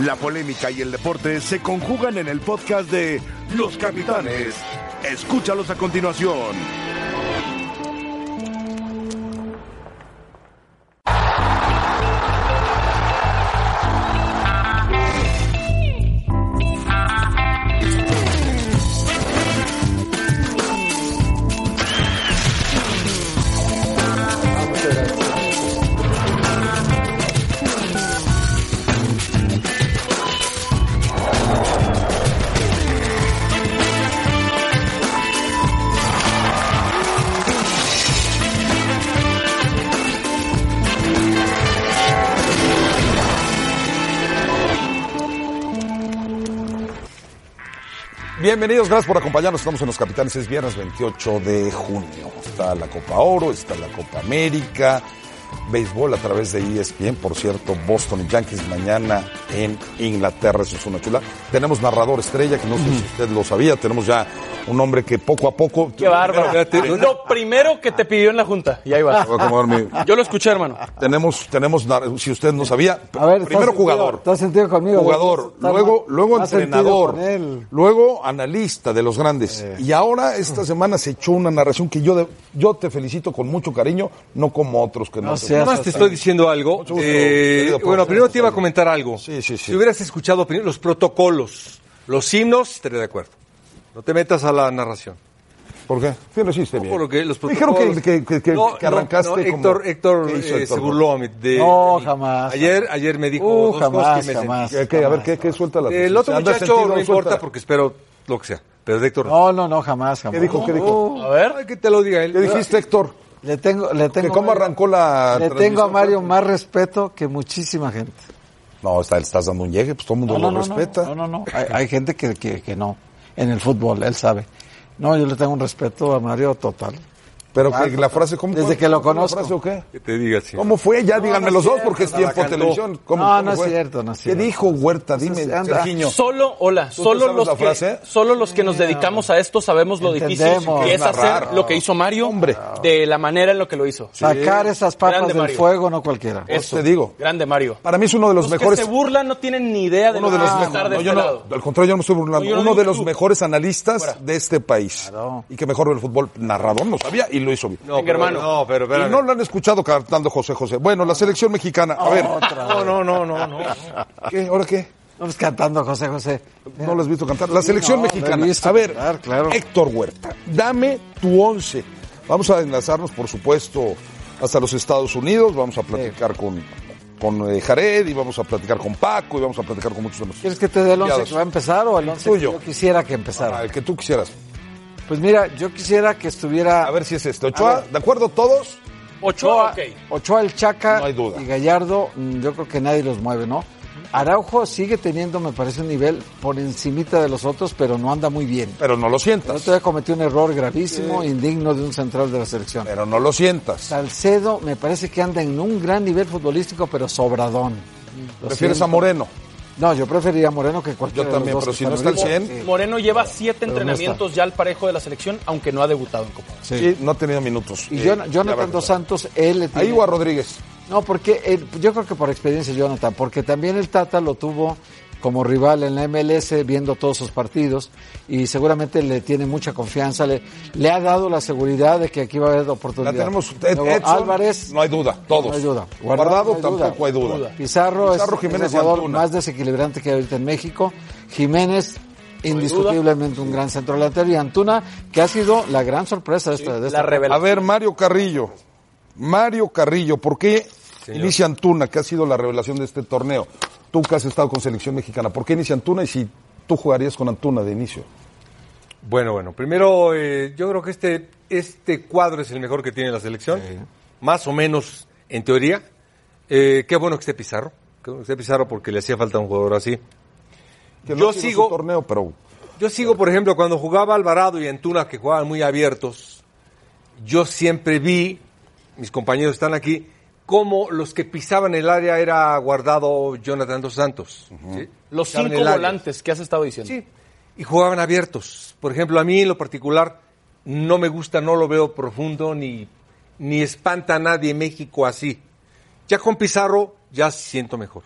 La polémica y el deporte se conjugan en el podcast de Los Capitanes. Escúchalos a continuación. Bienvenidos, gracias por acompañarnos. Estamos en Los Capitanes, es viernes 28 de junio. Está la Copa Oro, está la Copa América, béisbol a través de ESPN. Por cierto, Boston y Yankees mañana en Inglaterra, eso es una chula. Tenemos narrador estrella, que no sé si usted lo sabía, tenemos ya un hombre que poco a poco... Qué bárbaro. Lo primero que te pidió en la junta. Y ahí vas. Yo lo escuché, hermano. Tenemos, tenemos, si usted no sabía, A ver, primero ¿estás jugador. sentido- ¿Estás sentido conmigo? Jugador, Estás luego, luego entrenador, luego analista de los grandes. Y ahora esta semana se echó una narración que yo, de- yo te felicito con mucho cariño, no como otros que no. No te- Nada más te estoy diciendo algo. Gusto, Eh, querido bueno, primero te iba a comentar algo. Sí, sí, sí. Si hubieras escuchado primero los protocolos, los himnos, estaría de acuerdo. No te metas a la narración. ¿Por qué? Sí lo hiciste bien. Por lo que los Dijeron que, que, que, que- No, que arrancaste no, no, como- Héctor, Héctor, ¿Qué hizo eh, Héctor? se burló a mí. De, No, jamás, Ayer, ayer me dijo Uh, dos jamás, cosas que me jamás. A ver, ¿qué, qué suelta la El otro ¿Anda muchacho sentido? no Suelta. importa porque espero lo que sea. Pero de Héctor. No, no, no, jamás, jamás. ¿Qué dijo? ¿Qué dijo? A ver. Que te lo diga él. ¿Qué dijiste, Héctor? Le tengo, le tengo. ¿Que ¿Cómo arrancó la Le tengo a? Mario más respeto que muchísima gente. No, está, estás dando un llegue, pues todo el mundo No, no, lo no, respeta. no, no, no. Hay, hay gente que, que, que no. En el fútbol, él sabe. No, yo le tengo un respeto a Mario total. Pero que la frase, ¿cómo Desde fue? que lo ¿Cómo fue conozco. La frase o qué? Que te diga, sí. ¿Cómo fue? Ya díganme no los dos porque es tiempo de televisión. ¿Cómo, No, cómo no es fue? cierto, no es ¿Qué cierto. dijo Huerta? Dime. Sergiño. Solo, hola, ¿Tú te solo los, que, frase? solo los que nos dedicamos a esto sabemos lo difícil que es hacer lo que hizo Mario Hombre. de la manera en lo que lo hizo. Sacar esas papas Grande del Mario. fuego, no cualquiera. Eso. te digo. Grande Mario. Para mí es uno de los, Los mejores. que se burlan no tienen ni idea de uno de los es mejores. este al contrario, yo no estoy burlando. Uno de los mejores analistas de este país. Y que mejor ve el fútbol. Narrador no sabía y lo hizo bien. No, Venga, pero, hermano. No, pero y espérame. no lo han escuchado cantando José José. Bueno, la selección mexicana. A ver. No, no, no, no, no. ¿Qué? ¿Ahora qué? Vamos cantando José José. No lo has visto cantar. La selección no, mexicana. visto a ver, cantar, claro. Héctor Huerta, dame tu once. Vamos a enlazarnos, por supuesto, hasta los Estados Unidos. Vamos a platicar con, con eh, Jared y vamos a platicar con Paco y vamos a platicar con muchos de los ¿Quieres que te dé el once que va a empezar o el once que Tuyo. yo quisiera que empezara? Ah, el que tú quisieras. Pues mira, yo quisiera que estuviera A ver si es este. Ochoa, ¿de acuerdo todos? Ochoa, Ochoa, el Chaca No hay duda. y Gallardo, mm, yo creo que nadie los mueve, ¿no? Araujo sigue teniendo, me parece, un nivel por encimita de los otros, pero no anda muy bien. Pero no lo El sientas. otro día cometió un error gravísimo, indigno de un central de la selección. Pero no lo sientas. Salcedo me parece que anda en un gran nivel futbolístico, pero sobradón. Lo Prefieres siento. a Moreno. No, yo preferiría a Moreno que cualquiera Yo también, de los dos pero si no está al ahorita. 100. Moreno lleva siete Pero no entrenamientos ya al parejo de la selección, aunque no ha debutado en Copa. Sí. Sí, no ha tenido minutos. Y Eh, Jonathan Dos. Santos, él le tiene- Ahí o a Rodríguez. No, porque él- yo creo que por experiencia Jonathan, porque también el Tata lo tuvo como rival en la MLS viendo todos sus partidos y seguramente le tiene mucha confianza, le, le ha dado la seguridad de que aquí va a haber La oportunidad. tenemos. Ed- Luego, Edson, Álvarez, No hay duda, todos. No hay duda. Guardado, Guardado, no hay duda. tampoco hay duda. Pizarro, Pizarro, es, Jiménez es y el jugador Antuna. más desequilibrante que hay ahorita en México. Jiménez, indiscutiblemente un gran centro delantero y Antuna, que ha sido la gran sorpresa de esta, de esta La revelación. A ver, Mario Carrillo. Mario Carrillo, ¿por qué inicia Antuna, que ha sido la revelación de este torneo? Tú que has estado con selección mexicana, ¿por qué inicia Antuna y si tú jugarías con Antuna de inicio? Bueno, bueno, primero eh, yo creo que este, este cuadro es el mejor que tiene la selección, más o menos en teoría. Eh, qué bueno que esté Pizarro, qué bueno que esté Pizarro porque le hacía falta un jugador así. Que Yo sigo- torneo, pero Yo sigo, por ejemplo, cuando jugaba Alvarado y Antuna, que jugaban muy abiertos, yo siempre vi, mis compañeros están aquí, cómo los que pisaban el área era guardado Jonathan Dos Santos. ¿sí? Los Pisaban cinco volantes que has estado diciendo. Sí, y jugaban abiertos. Por ejemplo, a mí en lo particular no me gusta, no lo veo profundo, ni, ni espanta a nadie en México así. Ya con Pizarro ya siento mejor.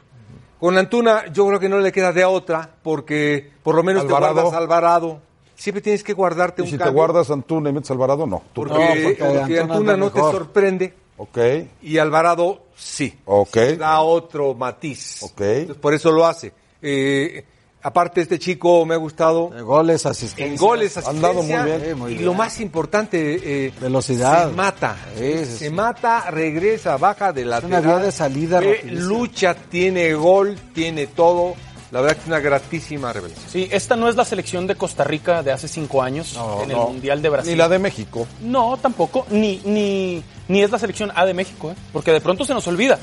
Con Antuna yo creo que no le queda de otra porque por lo menos Alvarado. te guardas Alvarado. Siempre tienes que guardarte Y un si te guardas Antuna y metes Alvarado, no. Porque, No, porque porque Antuna no te sorprende Ok. y Alvarado sí. Ok. Da otro matiz. Ok. Entonces, por eso lo hace. Eh, aparte, este chico me ha gustado De goles, asistencia. en goles, Han dado muy asistencia, bien. Sí, muy y bien. lo más importante, eh, Velocidad. se mata, Sí, sí, se sí. mata, regresa, baja de la una vía de salida lucha, tiene gol, tiene todo. La verdad que es una gratísima revelación. Sí, esta no es la selección de Costa Rica de hace cinco años No, en no. el Mundial de Brasil. Ni la de México. No, tampoco. Ni, ni, ni es la selección A de México, ¿eh? porque de pronto se nos olvida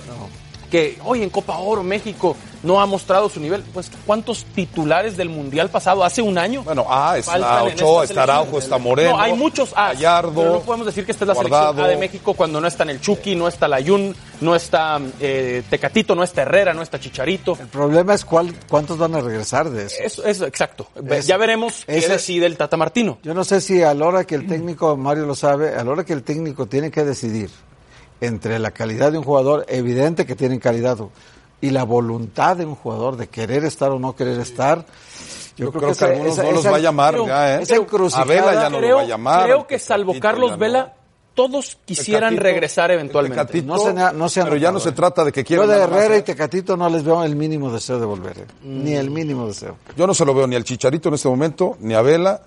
que hoy en Copa Oro México no ha mostrado su nivel. Pues, ¿cuántos titulares del Mundial pasado hace un año? Bueno, ah, está Ochoa, está Araujo, está Moreno. No, hay muchos A. Gallardo. Pero no podemos decir que esta es la Guardado. selección A de México cuando no está en el Chucky, no está Layun, no está eh, Tecatito, no está Herrera, no está Chicharito. El problema es cuál, cuántos van a regresar de eso. Eso es exacto. Es- ya veremos qué ese- decide el Tata Martino. Yo no sé si a la hora que el técnico, Mario lo sabe, a la hora que el técnico tiene que decidir entre la calidad de un jugador, evidente que tienen calidad, y la voluntad de un jugador de querer estar o no querer estar, Yo, creo que, algunos esa- no los va a llamar creo- ya, ¿eh? esa encrucijada- a Vela ya no creo, lo va a llamar. creo que salvo Carlos. Vela, todos quisieran Tecatito, regresar eventualmente. Tecatito, No se no se han pero ya no se ¿eh? trata de que Yo quieran de nada más, Herrera y ¿eh? Tecatito no les veo el mínimo deseo de volver, ¿eh? ni el mínimo deseo. Yo no se lo veo ni al Chicharito en este momento, ni a Vela,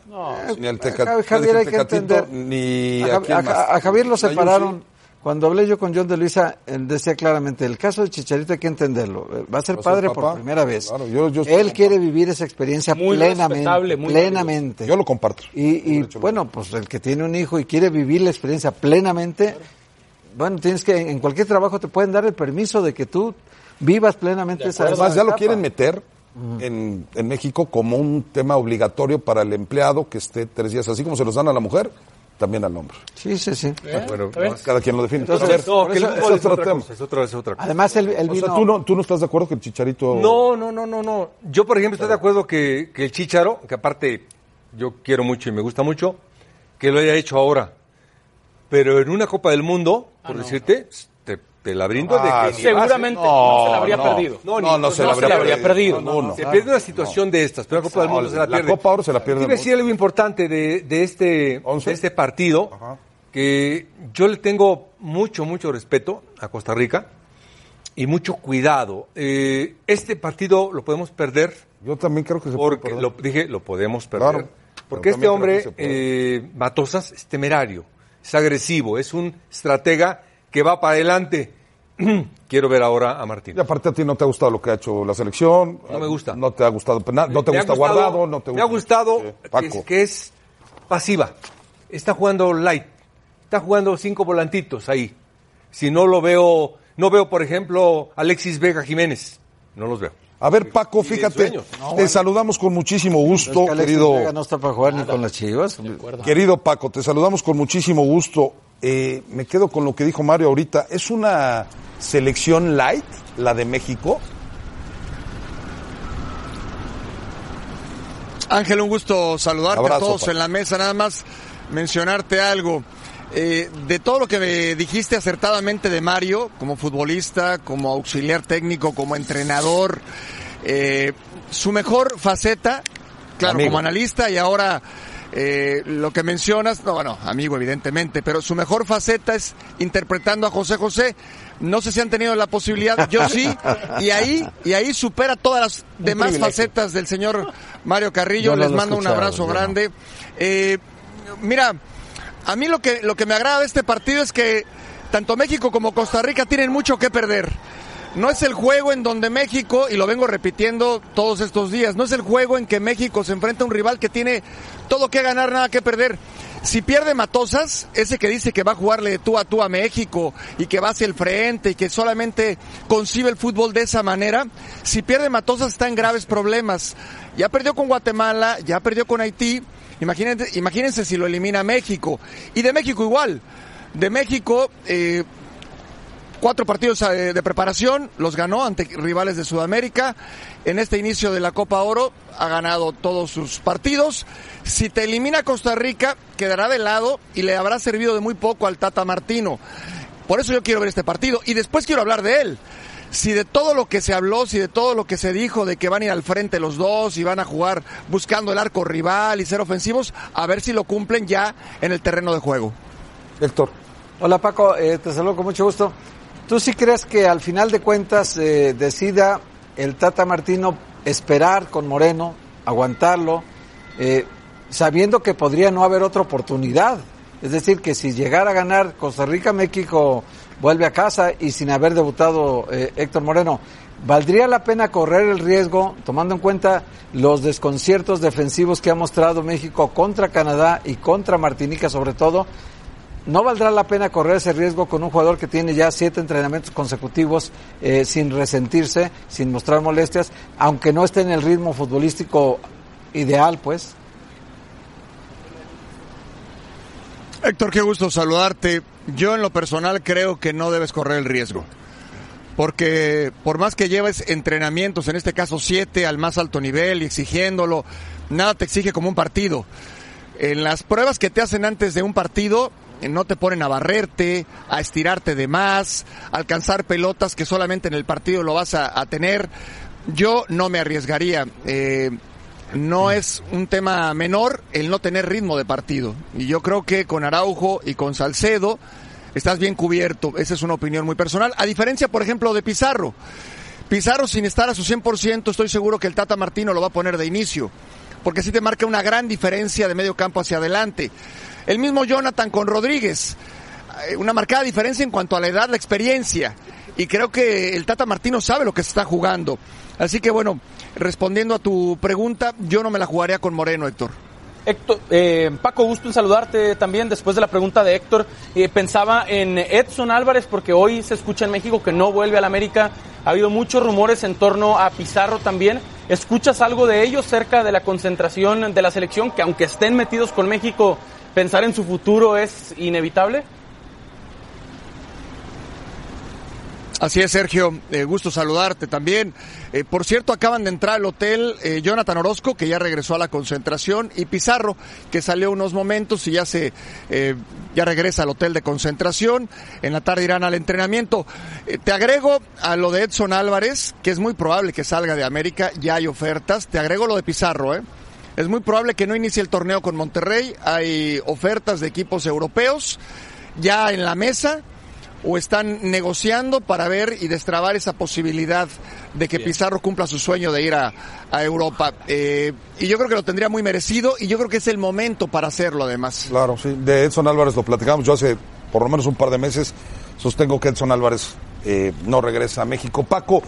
ni al Teca- Ja- Javier, hay que Tecatito, entender. ni a, a, quién a- más. a Javier lo separaron. Cuando hablé yo con John de Luisa, él decía claramente, el caso de Chicharito hay que entenderlo. Eh, Va a ser Va a ser padre papá. por primera vez. Claro, yo- yo estoy él quiere vivir esa experiencia Muy plenamente. muy plenamente. Yo lo comparto. Y, y, bueno, pues el que tiene un hijo y quiere vivir la experiencia plenamente, bueno, tienes que, en cualquier trabajo te pueden dar el permiso de que tú vivas plenamente esa Además, ya lo quieren meter en, en México como un tema obligatorio para el empleado que esté tres días, así como se los dan a la mujer, también al hombre. Sí, sí, sí. Bueno, ¿Está bien? Cada quien lo define. Entonces, no, el eso- es otro otra tema. cosa, es otra, es otra cosa. Además, él o vino... sea, ¿tú no, tú no estás de acuerdo que el Chicharito... No, no, no, no, no. Yo, por ejemplo, estoy de acuerdo que, que el Chicharo, que aparte yo quiero mucho y me gusta mucho, que lo haya hecho ahora. Pero en una Copa del Mundo, por decirte, te, te la brindo Ah, de que... ni Seguramente no, se la habría no. perdido. No, No, se no la se la habría habría perdido. No, no. Se pierde una situación de estas, pero la Copa del Mundo se la la pierde. Copa ahora se la pierde a decir algo importante de, de este, ¿Once? de este partido, Ajá. que yo le tengo mucho, mucho respeto a Costa Rica y mucho cuidado. Eh, este partido lo podemos perder Yo también creo que se puede porque perder. lo dije, lo podemos perder. Claro, porque este hombre, que puede. eh, Matosas, es temerario, es agresivo, es un estratega que va para adelante. Quiero ver ahora a Martín. Y aparte a ti no te ha gustado lo que ha hecho la selección. No me gusta. No te ha gustado, no te Me ha gusta gustado- Guardado, no te gusta... Me ha gustado Sí, que, es, Paco. que es pasiva. Está jugando light. Está jugando cinco volantitos ahí. Si no lo veo, no veo, por ejemplo, Alexis Vega Jiménez. No los veo. A ver, Paco, fíjate, te saludamos con muchísimo Es gusto, que Alexis querido, no está para jugar ni con las chivas. querido Paco, te saludamos con muchísimo gusto. Eh, me quedo con lo que dijo Mario ahorita. ¿Es una selección light la de México? Ángel, un gusto saludarte Abrazo, a todos pa. en la mesa, nada más mencionarte algo. Eh, de todo lo que me dijiste acertadamente de Mario, como futbolista, como auxiliar técnico, como entrenador, eh, su mejor faceta, claro, Amigo. como analista y ahora eh, lo que mencionas, no, bueno, amigo evidentemente, pero su mejor faceta es interpretando a José José. No sé si han tenido la posibilidad, yo sí, y ahí, y ahí supera todas las demás privilegio. facetas del señor Mario Carrillo. No Les mando un abrazo grande. Eh, mira, a mí lo que, lo que me agrada de este partido es que tanto México como Costa Rica tienen mucho que perder. No es el juego en donde México, y lo vengo repitiendo todos estos días, no es el juego en que México se enfrenta a un rival que tiene todo que ganar, nada que perder. Si pierde Matosas, ese que dice que va a jugarle de tú a tú a México y que va hacia el frente y que solamente concibe el fútbol de esa manera, si pierde Matosas está en graves problemas. Ya perdió con Guatemala, ya perdió con Haití, imagínense, imagínense si lo elimina México. Y de México igual. De México, eh, cuatro partidos eh, de preparación, los ganó ante rivales de Sudamérica. En este inicio de la Copa Oro ha ganado todos sus partidos. Si te elimina Costa Rica, quedará de lado y le habrá servido de muy poco al Tata Martino. Por eso yo quiero ver este partido y después quiero hablar de él. Si de todo lo que se habló, si de todo lo que se dijo de que van a ir al frente los dos y van a jugar buscando el arco rival y ser ofensivos, a ver si lo cumplen ya en el terreno de juego. Héctor. Hola Paco, eh, te saludo con mucho gusto. ¿Tú sí crees que al final de cuentas eh, decida el Tata Martino esperar con Moreno, aguantarlo, eh, sabiendo que podría no haber otra oportunidad? Es decir, que si llegara a ganar Costa Rica, México vuelve a casa y sin haber debutado eh, Héctor Moreno, ¿valdría la pena correr el riesgo, tomando en cuenta los desconciertos defensivos que ha mostrado México contra Canadá y contra Martinica sobre todo? ¿No valdrá la pena correr ese riesgo con un jugador que tiene ya siete entrenamientos consecutivos eh, sin resentirse, sin mostrar molestias, aunque no esté en el ritmo futbolístico ideal, pues? Héctor, qué gusto saludarte. Yo en lo personal creo que no debes correr el riesgo. Porque por más que lleves entrenamientos, en este caso siete al más alto nivel y exigiéndolo, nada te exige como un partido. En las pruebas que te hacen antes de un partido, no te ponen a barrerte, a estirarte de más, a alcanzar pelotas que solamente en el partido lo vas a, a tener. Yo no me arriesgaría. Eh, no es un tema menor el no tener ritmo de partido. Y yo creo que con Araujo y con Salcedo estás bien cubierto. Esa es una opinión muy personal. A diferencia, por ejemplo, de Pizarro. Pizarro sin estar a su 100%, estoy seguro que el Tata Martino lo va a poner de inicio. Porque sí te marca una gran diferencia de medio campo hacia adelante. El mismo Jonathan con Rodríguez. Eh, Una marcada diferencia en cuanto a la edad, la experiencia. Y creo que el Tata Martino sabe lo que se está jugando. Así que bueno, respondiendo a tu pregunta, yo no me la jugaría con Moreno, Héctor. Héctor, eh, Paco, gusto en saludarte también. Después de la pregunta de Héctor, eh, pensaba en Edson Álvarez porque hoy se escucha en México que no vuelve al América. Ha habido muchos rumores en torno a Pizarro también. ¿Escuchas algo de ellos cerca de la concentración de la selección? Que aunque estén metidos con México, pensar en su futuro es inevitable. Así es, Sergio. Eh, gusto saludarte también. Eh, por cierto, acaban de entrar al hotel eh, Jonathan Orozco, que ya regresó a la concentración, y Pizarro, que salió unos momentos y ya se eh, ya regresa al hotel de concentración. En la tarde irán al entrenamiento. Te agrego a lo de Edson Álvarez, que es muy probable que salga de América. Ya hay ofertas. Te agrego lo de Pizarro, ¿eh? Es muy probable que no inicie el torneo con Monterrey. Hay ofertas de equipos europeos ya en la mesa o están negociando para ver y destrabar esa posibilidad de que Pizarro cumpla su sueño de ir a, a Europa. Eh, y yo creo que lo tendría muy merecido y yo creo que es el momento para hacerlo además. Claro, sí. De Edson Álvarez lo platicamos yo hace por lo menos un par de meses. Sostengo que Edson Álvarez eh, no regresa a México. Paco,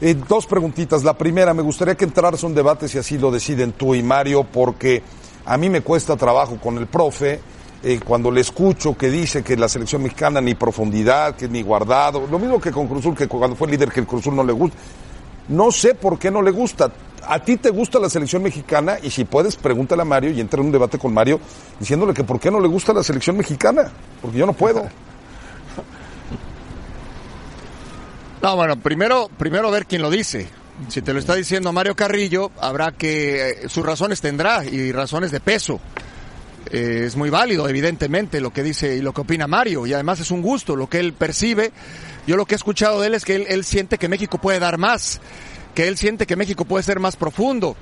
eh, dos preguntitas. La primera, me gustaría que entraras a un debate si así lo deciden tú y Mario, porque a mí me cuesta trabajo con el profe. Eh, cuando le escucho que dice que la selección mexicana ni profundidad, que ni guardado, lo mismo que con Cruzul, que cuando fue líder que el Cruzul no le gusta. No sé por qué no le gusta. ¿A ti te gusta la selección mexicana? Y si puedes, pregúntale a Mario y entra en un debate con Mario diciéndole que por qué no le gusta la selección mexicana. Porque yo no puedo. No, bueno, primero, primero ver quién lo dice. Si te lo está diciendo Mario Carrillo, habrá que, eh, sus razones tendrá y razones de peso. Eh, es muy válido, evidentemente, lo que dice y lo que opina Mario, y además es un gusto lo que él percibe. Yo lo que he escuchado de él es que él, él siente que México puede dar más, que él siente que México puede ser más profundo,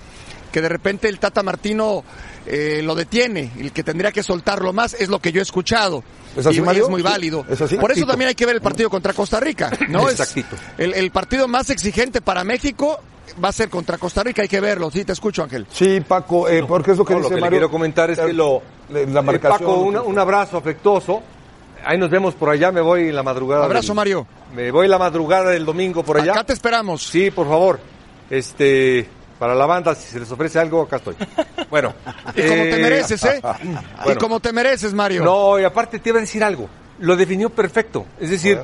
que de repente el Tata Martino eh, lo detiene, el que tendría que soltarlo más, es lo que yo he escuchado. ¿Es así, y Mario? es muy válido. es así. Por eso también hay que ver el partido contra Costa Rica, ¿no? Es el partido más exigente para México va a ser contra Costa Rica, hay que verlo. Sí, te escucho, Ángel. Sí, Paco, eh, porque es lo que No, dice lo que le quiero comentar es que lo... La Eh, marcación. Paco, una- un abrazo afectuoso. Ahí nos vemos por allá, me voy en la madrugada. Abrazo, del- Mario. Me voy la madrugada del domingo por allá. Acá te esperamos. Sí, por favor. Este, para la banda, si se les ofrece algo, acá estoy. Bueno. Y como te eh, mereces, ¿eh? Y como te mereces, Mario. No, y aparte te iba a decir algo. Lo definió perfecto. Es decir,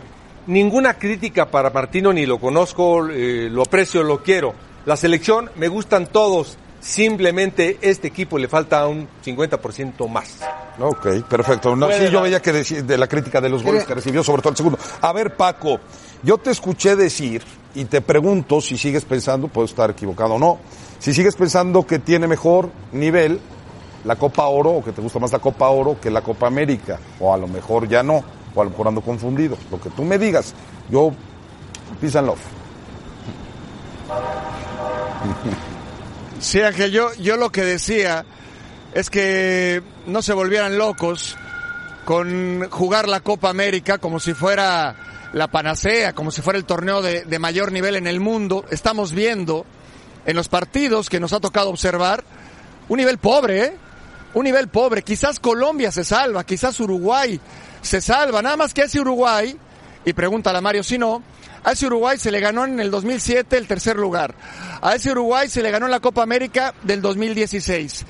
ninguna crítica para Martino, ni lo conozco, eh, lo aprecio, lo quiero. La selección, me gustan todos. Simplemente este equipo le falta un 50% más. Ok, perfecto. No, sí, yo veía que decía de la crítica de los goles que recibió, sobre todo el segundo. A ver, Paco, yo te escuché decir y te pregunto si sigues pensando, puedo estar equivocado o no, si sigues pensando que tiene mejor nivel la Copa Oro o que te gusta más la Copa Oro que la Copa América, o a lo mejor ya no, o a lo mejor ando confundido. Lo que tú me digas, yo, peace love. Sí, Ángel, yo, yo lo que decía es que no se volvieran locos con jugar la Copa América como si fuera la panacea, como si fuera el torneo de, de mayor nivel en el mundo. Estamos viendo en los partidos que nos ha tocado observar un nivel pobre, ¿eh? Un nivel pobre. Quizás Colombia se salva, quizás Uruguay se salva. Nada más que ese Uruguay, y pregúntale a Mario si no, a ese Uruguay se le ganó en el 2007 el tercer lugar. A ese Uruguay se le ganó en la Copa América del 2016.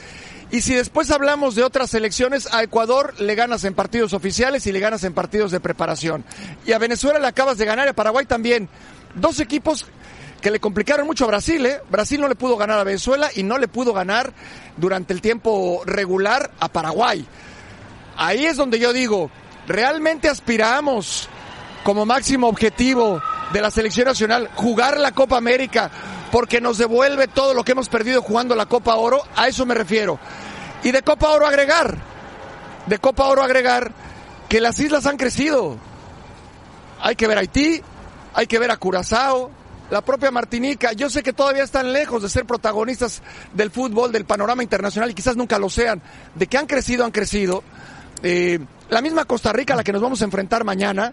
Y si después hablamos de otras selecciones, a Ecuador le ganas en partidos oficiales y le ganas en partidos de preparación. Y a Venezuela le acabas de ganar, y a Paraguay también. Dos equipos que le complicaron mucho a Brasil, ¿eh? Brasil no le pudo ganar a Venezuela y no le pudo ganar durante el tiempo regular a Paraguay. Ahí es donde yo digo, ¿realmente aspiramos como máximo objetivo de la selección nacional jugar la Copa América porque nos devuelve todo lo que hemos perdido jugando la Copa Oro? A eso me refiero. Y de Copa Oro agregar, de Copa Oro agregar que las islas han crecido. Hay que ver Haití, hay que ver a Curazao, la propia Martinica. Yo sé que todavía están lejos de ser protagonistas del fútbol, del panorama internacional y quizás nunca lo sean. De que han crecido, han crecido. Eh, la misma Costa Rica a la que nos vamos a enfrentar mañana.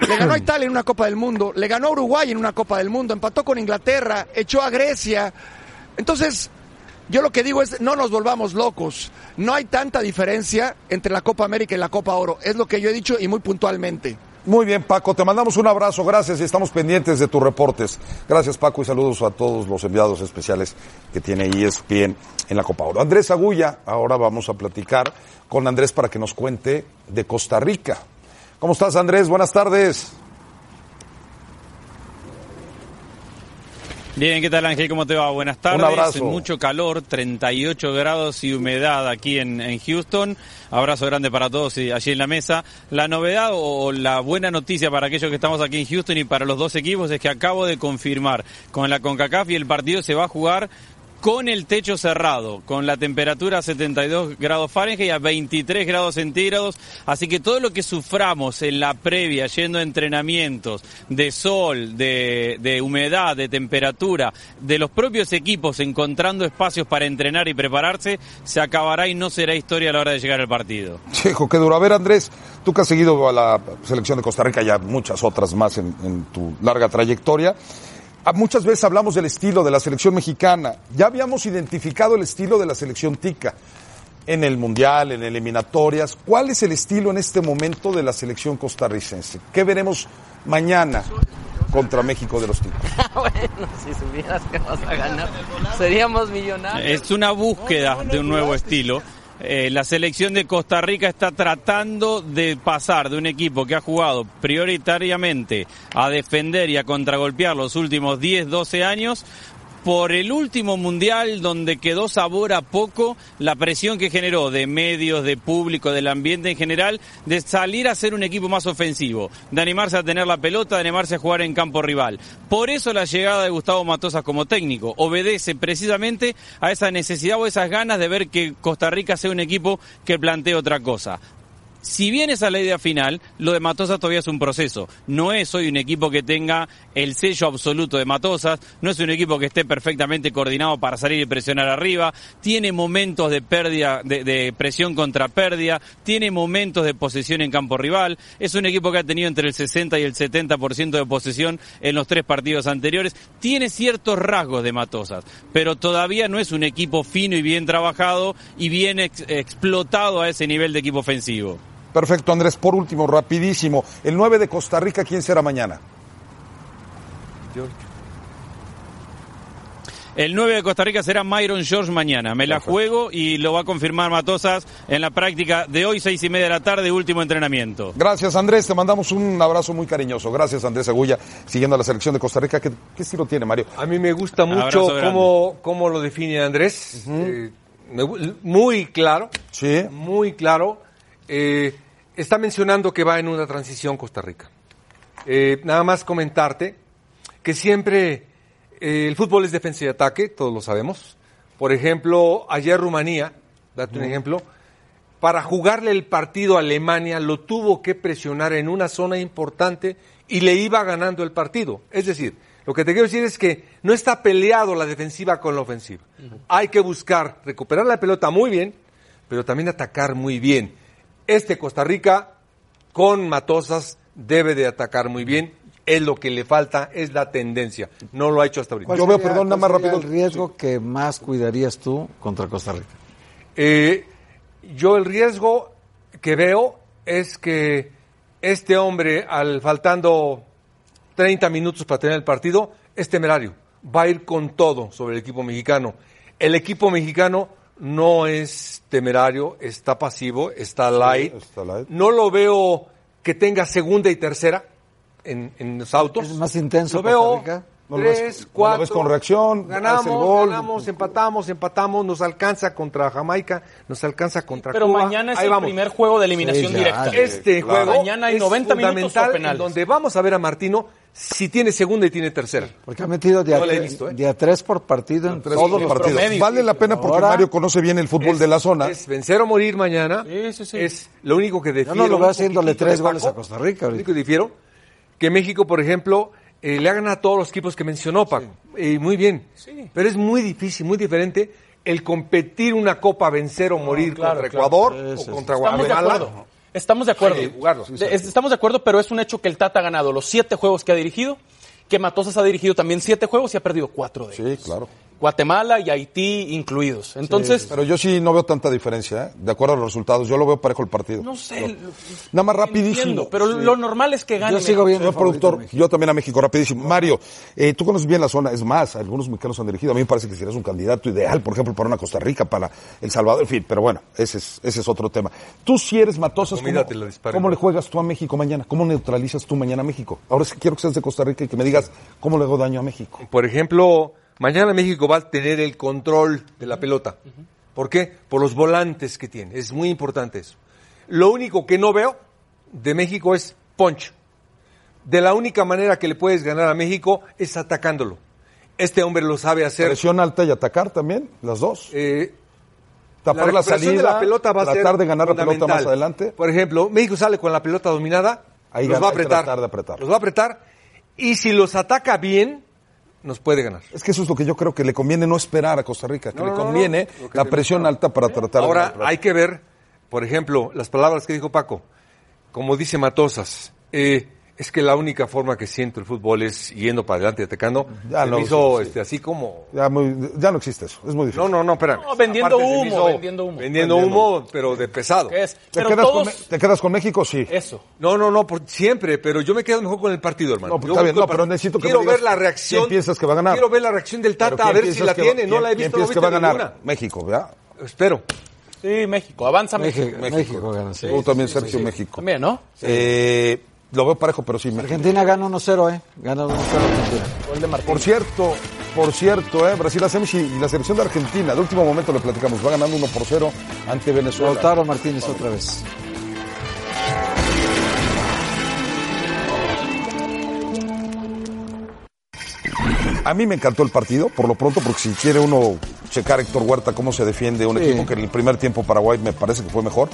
Le ganó a Italia en una Copa del Mundo, le ganó a Uruguay en una Copa del Mundo, empató con Inglaterra, echó a Grecia. Entonces, yo lo que digo es, no nos volvamos locos. No hay tanta diferencia entre la Copa América y la Copa Oro. Es lo que yo he dicho y muy puntualmente. Muy bien, Paco, te mandamos un abrazo, gracias y estamos pendientes de tus reportes. Gracias, Paco, y saludos a todos los enviados especiales que tiene ESPN en la Copa Oro. Andrés Agulla, ahora vamos a platicar con Andrés para que nos cuente de Costa Rica. ¿Cómo estás, Andrés? Buenas tardes. Bien, ¿qué tal Ángel? ¿Cómo te va? Buenas tardes. Un abrazo. Mucho calor, 38 grados y humedad aquí en, en Houston. Abrazo grande para todos y allí en la mesa. La novedad o la buena noticia para aquellos que estamos aquí en Houston y para los dos equipos es que acabo de confirmar con la CONCACAF y el partido se va a jugar con el techo cerrado, con la temperatura a 72 grados Fahrenheit a 23 grados centígrados. Así que todo lo que suframos en la previa, yendo a entrenamientos de sol, de, de humedad, de temperatura, de los propios equipos encontrando espacios para entrenar y prepararse, se acabará y no será historia a la hora de llegar al partido. Chejo, qué duro. A ver, Andrés, tú que has seguido a la selección de Costa Rica y a muchas otras más en, en tu larga trayectoria. Ah, Muchas veces hablamos del estilo de la selección mexicana. Ya habíamos identificado el estilo de la selección tica en el Mundial, en eliminatorias. ¿Cuál es el estilo en este momento de la selección costarricense? ¿Qué veremos mañana contra México de los ticos? bueno, si supieras que vas a ganar, seríamos millonarios. Es una búsqueda de un nuevo estilo. Eh, la selección de Costa Rica está tratando de pasar de un equipo que ha jugado prioritariamente a defender y a contragolpear los últimos 10, 12 años por el último mundial donde quedó sabor a poco la presión que generó de medios, de público, del ambiente en general, de salir a ser un equipo más ofensivo, de animarse a tener la pelota, de animarse a jugar en campo rival. Por eso la llegada de Gustavo Matosas como técnico obedece precisamente a esa necesidad o esas ganas de ver que Costa Rica sea un equipo que plantee otra cosa si bien esa es la idea final, lo de Matosas todavía es un proceso. No es hoy un equipo que tenga el sello absoluto de Matosas, no es un equipo que esté perfectamente coordinado para salir y presionar arriba, tiene momentos de pérdida, de, de presión contra pérdida, tiene momentos de posesión en campo rival, es un equipo que ha tenido entre el 60 y el 70% de posesión en los tres partidos anteriores, tiene ciertos rasgos de Matosas, pero todavía no es un equipo fino y bien trabajado y bien ex- explotado a ese nivel de equipo ofensivo. Perfecto, Andrés. Por último, rapidísimo. El 9 de Costa Rica, ¿quién será mañana? El 9 de Costa Rica será Myron George mañana. Me la juego y lo va a confirmar Matosas en la práctica de hoy, seis y media de la tarde, último entrenamiento. Gracias, Andrés. Te mandamos un abrazo muy cariñoso. Gracias, Andrés Agulla, siguiendo a la selección de Costa Rica. ¿Qué, qué estilo tiene, Mario? A mí me gusta mucho cómo, cómo lo define Andrés. Eh, me muy claro. Sí. Muy claro. Eh, está mencionando que va en una transición Costa Rica. Eh, nada más comentarte que siempre eh, el fútbol es defensa y ataque, todos lo sabemos. Por ejemplo, ayer Rumanía, date un ejemplo, para jugarle el partido a Alemania lo tuvo que presionar en una zona importante y le iba ganando el partido. Es decir, Lo que te quiero decir es que no está peleado la defensiva con la ofensiva. Hay que buscar recuperar la pelota muy bien, pero también atacar muy bien. Este Costa Rica, con Matosas, debe de atacar muy bien. Es lo que le falta, es la tendencia. No lo ha hecho hasta ahorita. ¿Cuál Yo veo, perdón, nada cuál más rápido. el riesgo que más cuidarías tú contra Costa Rica? Eh, yo el riesgo que veo es que este hombre, al faltando 30 minutos para tener el partido, es temerario. Va a ir con todo sobre el equipo mexicano. El equipo mexicano no es temerario, está pasivo, está light. está light. No lo veo que tenga segunda y tercera en, en los autos. ¿Es más intenso Lo Costa veo Rica? No lo ves- tres, no lo cuatro. ves con reacción, Ganamos, hace el gol. ganamos, empatamos, empatamos. Nos alcanza contra Jamaica, nos alcanza contra Pero Cuba. mañana es Ahí el vamos. primer juego de eliminación Sí, ya, directa. Este Claro. juego Mañana hay es 90 minutos fundamental penales. en donde vamos a ver a Martino si tiene segunda y tiene tercera. Porque ha metido de a, No visto, ¿eh? de a tres por partido en Tres todos los partidos. promedios. Vale la pena porque Ahora- Mario conoce bien el fútbol Es- de la zona. Es vencer o morir mañana. Sí, sí, sí. Es lo único que Yo defiero. no lo veo haciéndole tres goles a Costa Rica Lo único que difiero, que México, por ejemplo, eh, le ha ganado a todos los equipos que mencionó, Paco. Eh, muy bien. Pero es muy difícil, muy diferente el competir una copa, vencer o morir claro, contra claro. Ecuador Sí, o sí, sí. contra Estamos de Guatemala. acuerdo. Estamos de acuerdo. De- Estamos de acuerdo, pero es un hecho que el Tata ha ganado los siete juegos que ha dirigido, que Matosas ha dirigido también siete juegos y ha perdido cuatro de ellos. Sí, claro. Guatemala y Haití incluidos. Entonces, Pero yo sí no veo tanta diferencia, ¿eh? de acuerdo a los resultados. Yo lo veo parejo el partido. no sé. Nada más rapidísimo. entiendo, pero lo normal es que gane. Yo sigo viendo productor, yo también a México, rapidísimo. Mario, eh, tú conoces bien la zona, es más, algunos mexicanos han dirigido. A mí me parece que serías un candidato ideal, por ejemplo, para una Costa Rica, para El Salvador, en fin, pero bueno, ese es, ese es otro tema. Tú si eres Matosas, ¿cómo, te la dispara cómo le juegas tú a México mañana? ¿Cómo neutralizas tú mañana a México? Ahora sí quiero que seas de Costa Rica y que me digas cómo le hago daño a México. Por ejemplo, mañana México va a tener el control de la pelota. ¿Por qué? Por los volantes que tiene. Es muy importante eso. Lo único que no veo de México es punch. De la única manera que le puedes ganar a México es atacándolo. Este hombre lo sabe hacer. Presión alta y atacar también, las dos. Eh, Tapar la, recuperación salida, de la pelota va a tratar ser de ganar la pelota más adelante. Por ejemplo, México sale con la pelota dominada, Ahí los gana- va a apretar, de apretar. los va a apretar y si los ataca bien, nos puede ganar. Es que eso es lo que yo creo que le conviene no esperar a Costa Rica, que No, le no, no, conviene no. Lo que la presión alta para tratar de Ahora hay que ver, por ejemplo, las palabras que dijo Paco. Como dice Matosas, eh, es que la única forma que siento el fútbol es yendo para adelante y atacando. Ya Se no, me hizo sí, sí. este, así como... Ya, muy- ya no existe eso, es muy difícil. No, no, no, espérame. No, vendiendo Aparte humo, hizo- vendiendo humo. Vendiendo humo, pero de pesado. ¿Qué es? ¿Te, Pero quedas todos... con, ¿Te quedas con México? Sí. Eso. No, no, no, por siempre, pero yo me quedo mejor con el partido, hermano. No, pues Yo está bien, no, pero necesito que Quiero me digas ver la reacción. quién piensas que va a ganar. Quiero ver la reacción del Tata, a ¿quién ver si la que tiene. No quién- la he quién visto, no piensas que va a ganar? México, ¿verdad? Espero. Sí, México. Avanza México. México, México gana, sí. Tú también, Sergio, México. También, ¿no? Eh, lo veo parejo, pero sí. Argentina gana 1-0, ¿eh? Gana 1-0 Argentina. Gol de Martín. Por cierto, por cierto, eh, Brasil hace y y la selección de Argentina, de último momento le platicamos, va ganando 1 por 0 ante Venezuela. Lautaro Martínez otra vez. A mí me encantó el partido, por lo pronto, porque si quiere uno checar Héctor Huerta cómo se defiende un Sí. equipo que en el primer tiempo Paraguay me parece que fue mejor,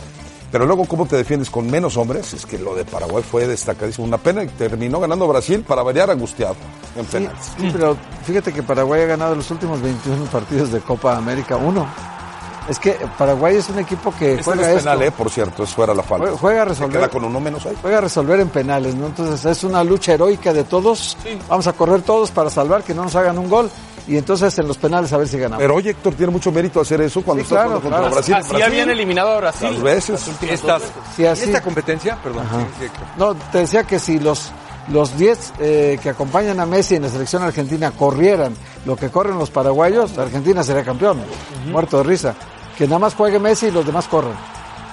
pero luego cómo te defiendes con menos hombres, es que lo de Paraguay fue destacadísimo. Una pena y terminó ganando Brasil para variar angustiado en Sí, penales. sí, pero fíjate que Paraguay ha ganado los últimos 21 partidos de Copa América, uno. Es que Paraguay es un equipo que Este no juega es esto. penal, eh, por cierto, es fuera la falta. Jue- juega a Se resolver. queda con uno menos ahí. Juega a resolver en penales, ¿no? Entonces es una lucha heroica de todos. Vamos a correr todos para salvar que no nos hagan un gol. Y entonces en los penales a ver si ganamos. Pero oye, Héctor, tiene mucho mérito hacer eso cuando Sí, está claro, jugando contra claro. Brasil. Así Brasil, habían eliminado a Brasil. Las veces. Estas, Sí, así. esta competencia, perdón, sí. No, te decía que si los los 10 eh, que acompañan a Messi en la selección argentina corrieran lo que corren los paraguayos, Argentina sería campeón. Muerto de risa. Que nada más juegue Messi y los demás corren.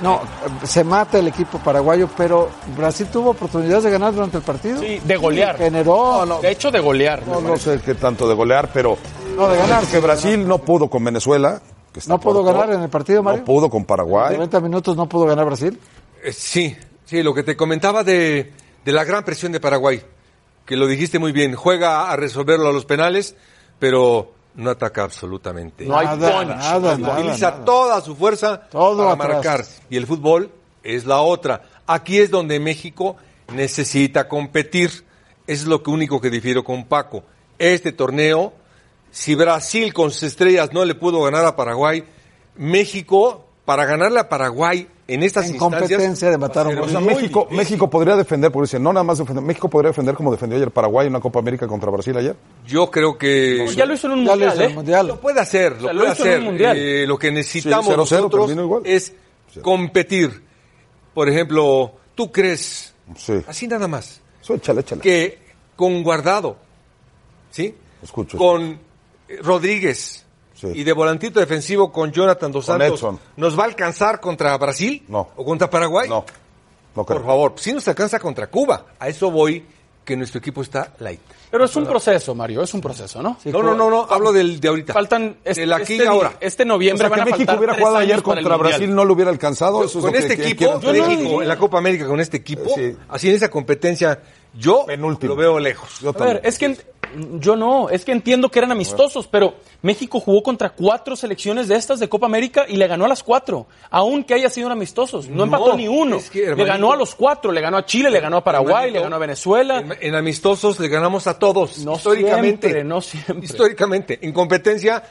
No, se mata el equipo paraguayo, pero Brasil tuvo oportunidades de ganar durante el partido. Sí, de golear. Generó. De hecho, de golear. No, no sé qué tanto de golear, pero No, de ganar, que Brasil no pudo con Venezuela. que está ¿No pudo ganar en el partido, Mario? No pudo con Paraguay. 90 minutos no pudo ganar Brasil. Eh, sí, sí, lo que te comentaba de, de la gran presión de Paraguay, que lo dijiste muy bien, juega a resolverlo a los penales, pero no ataca absolutamente. No hay Nada, punch. nada, nada, Utiliza nada. toda su fuerza Todo para atrás. marcar. Y el fútbol es la otra. Aquí es donde México necesita competir. Es lo que único que difiero con Paco. este torneo. Si Brasil con sus estrellas no le pudo ganar a Paraguay, México, para ganarle a Paraguay en estas En instancias... competencia de matar a un O sea, México, difícil. México podría defender, porque dice, no nada más defender, México podría defender como defendió ayer Paraguay en una Copa América contra Brasil ayer. Yo creo que... Ya lo hizo en un Ya lo mundial, hizo ¿eh? mundial. Lo puede hacer, lo sea, lo puede hizo en un hacer. mundial. Eh, lo que necesitamos Sí, 0-0 nosotros terminó igual. es competir. Por ejemplo, ¿tú crees, Sí. así nada más, Eso échale, échale. que con Guardado, ¿sí? Escucho. Con eh, Rodríguez Sí. y de volantito defensivo con Jonathan Dos Santos. ¿nos va a alcanzar contra Brasil? No. ¿O contra Paraguay? No, no creo. Por favor, si nos alcanza contra Cuba. A eso voy, que nuestro equipo está light. Pero es un proceso, Mario, es un proceso, ¿no? no, no, no, no, hablo del de ahorita. Faltan este, Del aquí este y ahora. Este O noviembre sea, van que a México faltar hubiera jugado ayer el contra. Brasil, no lo hubiera alcanzado. Con este que equipo. México, en la Copa América con este equipo, Sí. así en esa competencia, yo Penúltimo. lo veo lejos. Yo A ver, es que yo no, es que entiendo que eran amistosos, pero México jugó contra cuatro selecciones de estas de Copa América y le ganó a las cuatro, aunque haya sido amistosos. No, No, empató ni uno. es que, le ganó a los cuatro, le ganó a Chile, le ganó a Paraguay, Hermanito, le ganó a Venezuela. En, en amistosos le ganamos a todos. No históricamente. siempre, no siempre. Históricamente. En competencia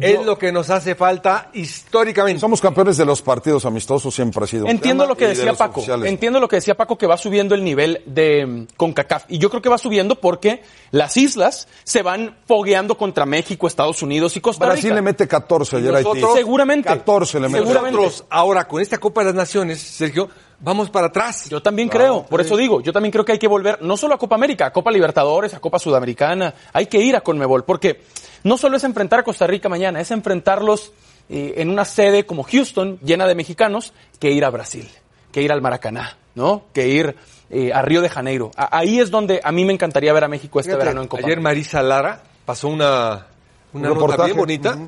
es lo que nos hace falta históricamente. Somos campeones de los partidos amistosos, siempre ha sido. Entiendo lo que de decía Paco. oficiales. Entiendo lo que decía Paco que va subiendo el nivel de mm, CONCACAF. Y yo creo que va subiendo porque las islas se van fogueando contra México, Estados Unidos y Costa Rica. Brasil le mete 14 ayer Haití. nosotros- Seguramente. 14 le mete. Seguramente. Nosotros, ahora con esta Copa de las Naciones, Sergio, vamos para atrás. Yo también creo, por eso digo, yo también creo que hay que volver no solo a Copa América, a Copa Libertadores, a Copa Sudamericana, hay que ir a Conmebol, porque no solo es enfrentar a Costa Rica mañana, es enfrentarlos eh, en una sede como Houston, llena de mexicanos, que ir a Brasil, que ir al Maracaná, ¿no? Que ir eh, a Río de Janeiro. A- ahí es donde a mí me encantaría ver a México este Fíjate, verano en Copa Ayer. Marisa Lara pasó una, una Un nota reportaje. bien bonita.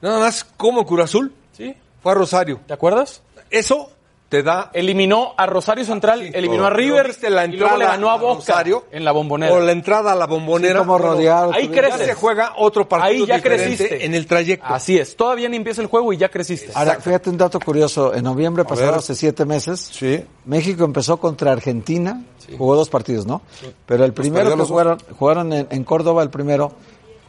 Nada más como Cruz Azul ¿Sí? fue a Rosario. ¿Te acuerdas? Eso te da Eliminó a Rosario Central, eliminó a River ¿viste la y luego le ganó a Boca Rosario? en la bombonera. O la entrada a la bombonera. como ahí Ya creces. se juega otro partido Ahí ya diferente creciste. en el trayecto. Así es, todavía ni empieza el juego y ya creciste. Ahora, fíjate un dato curioso. En noviembre pasado, ver. hace siete meses, Sí. México empezó contra Argentina. Jugó dos partidos, ¿no? Pero el primero que jugaron, jugaron en, en Córdoba, el primero,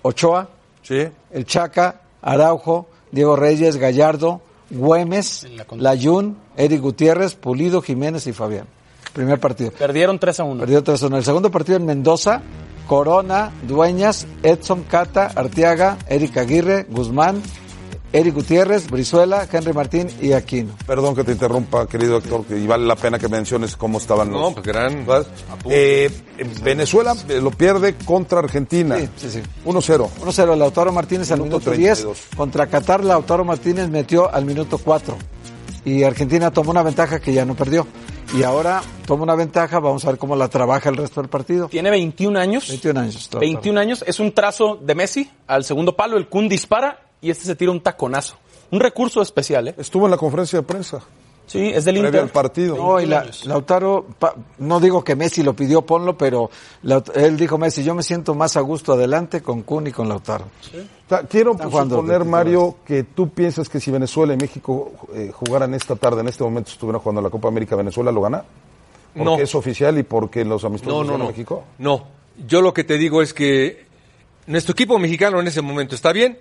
Ochoa, Sí. el Chaca, Araujo, Diego Reyes, Gallardo, Güemes. Layún, Eric Gutiérrez, Pulido, Jiménez y Fabián. Primer partido. Perdieron 3 a 1. Perdió 3-1. El segundo partido en Mendoza, Corona, Dueñas, Edson Cata, Arteaga, Eric Aguirre, Guzmán, Eric Gutiérrez, Brizuela, Henry Martín y Aquino. Perdón que te interrumpa, querido que y vale la pena que menciones cómo estaban los... No, pues gran. Eh, Venezuela eh, lo pierde contra Argentina. Sí, sí, sí. 1-0. 1-0, Lautaro Martínez al Minuto minuto 10. 32. Contra Qatar, Lautaro Martínez metió al minuto 4. Y Argentina tomó una ventaja que ya no perdió. Y ahora toma una ventaja, vamos a ver cómo la trabaja el resto del partido. Tiene 21 años. 21 años. Lautaro. 21 años. Es un trazo de Messi al segundo palo. El Kun dispara y este se tira un taconazo. Un recurso especial, ¿eh? Estuvo en la conferencia de prensa. Sí, es del Inter. al partido. No, y la- Lautaro, pa- no digo que Messi lo pidió, ponlo, pero Laut- él dijo Messi, yo me siento más a gusto adelante con Kun y con Lautaro. Ta- Quiero suponer, Mario, que tú piensas que si Venezuela y México eh, jugaran esta tarde, en este momento estuvieran jugando la Copa América, Venezuela lo gana. Porque No. es oficial y porque los amistosos No, no, no. México. No. Yo lo que te digo es que nuestro equipo mexicano en ese momento está bien.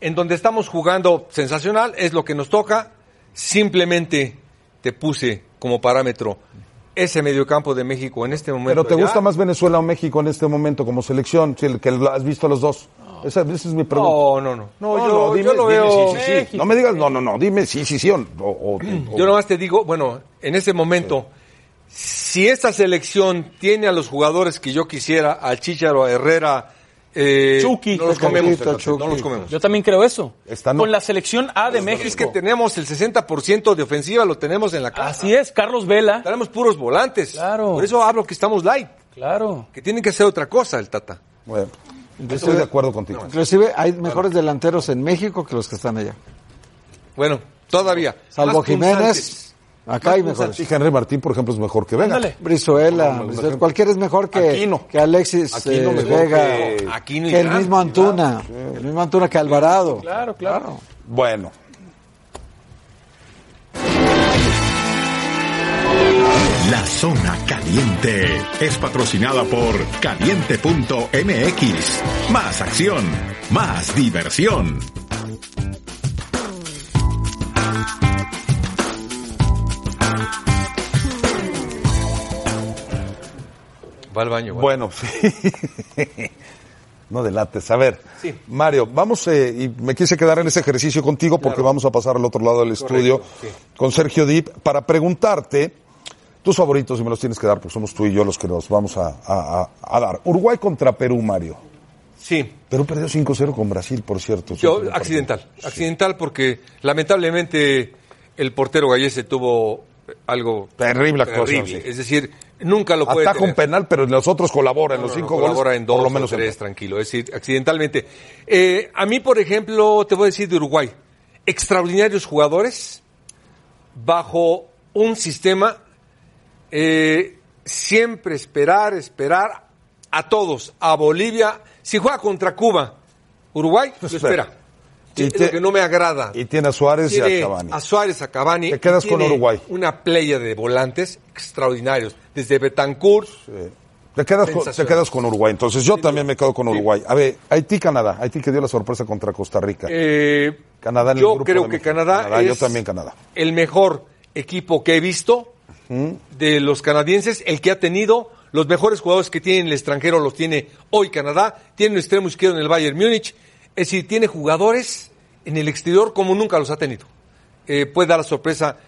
En donde estamos jugando sensacional es lo que nos toca. Simplemente te puse como parámetro ese mediocampo de México en este momento. Pero ¿te ya. gusta más Venezuela o México en este momento como selección? Si el que has visto a los dos. Esa, esa es mi pregunta. No, no, no. No, yo, yo lo dime veo. sí, sí, sí. No me digas, no, no, no, dime sí, sí, sí. O, o- o- Yo nomás te digo, bueno, en ese momento, si esta selección tiene a los jugadores que yo quisiera, al Chicharo, a Herrera, eh, Chucky. no los comemos, Chucky, no los comemos. Yo también creo eso. Con la selección A de México. Es que tenemos el 60% de ofensiva, lo tenemos en la casa. Así es, Carlos Vela. Tenemos puros volantes. Claro. Por eso hablo que estamos light, Claro. que tienen que hacer otra cosa el Tata. Bueno, estoy de acuerdo contigo. Inclusive hay mejores delanteros en México que los que están allá. Bueno, todavía. Salvo Más Jiménez. Acá hay mejores. Sí, Henry Martín, por ejemplo, es mejor que Vega. Ándale. Brizuela, Brizuela, cualquiera es mejor que, Aquino. que Alexis Aquino eh, mejor Vega, que- Aquino y que el mismo Antuna, el mismo Antuna que Alvarado. Claro, claro. Bueno, La Zona Caliente es patrocinada por caliente.mx. Más acción, más diversión. Va al baño. Bueno, sí. No delates. A ver, Sí. Mario, vamos, eh, y me quise quedar en ese ejercicio contigo porque Claro. vamos a pasar al otro lado del estudio sí. con Sergio Dip para preguntarte tus favoritos y me los tienes que dar porque somos tú y yo los que nos vamos a, a- a- a dar. Uruguay contra Perú, Mario. Sí. Perú perdió 5-0 con Brasil, por cierto. Yo, accidental. Accidental porque lamentablemente el portero gallese tuvo algo Terrible actuación, terrible. sí. Es decir, nunca lo puede Ataca un penal, pero los otros colabora. En No, los no, cinco no, goles, colabora en dos por lo o menos en tres, tranquilo. Es decir, accidentalmente. Eh, a mí, por ejemplo, te voy a decir de Uruguay. Extraordinarios jugadores bajo un sistema eh, siempre esperar, esperar a todos, a Bolivia. Si juega contra Cuba, Uruguay, lo Espera. Es te- lo que no me agrada. Y tiene a Suárez y a Cavani. a Suárez, a Cavani. Te quedas con Uruguay. Una playa de volantes extraordinarios. Desde Betancourt. Te quedas, con, te quedas con Uruguay. Entonces yo también me quedo con Uruguay. A ver, Haití-Canadá. Haití que dio la sorpresa contra Costa Rica. Eh, Canadá en el yo grupo creo de que. Canadá, Canadá, yo es también Canadá. el mejor equipo que he visto de los canadienses, el que ha tenido los mejores jugadores que tiene en el extranjero los tiene hoy Canadá, tiene un extremo izquierdo en el Bayern Múnich, es decir, tiene jugadores en el exterior como nunca los ha tenido. Eh, puede dar la sorpresa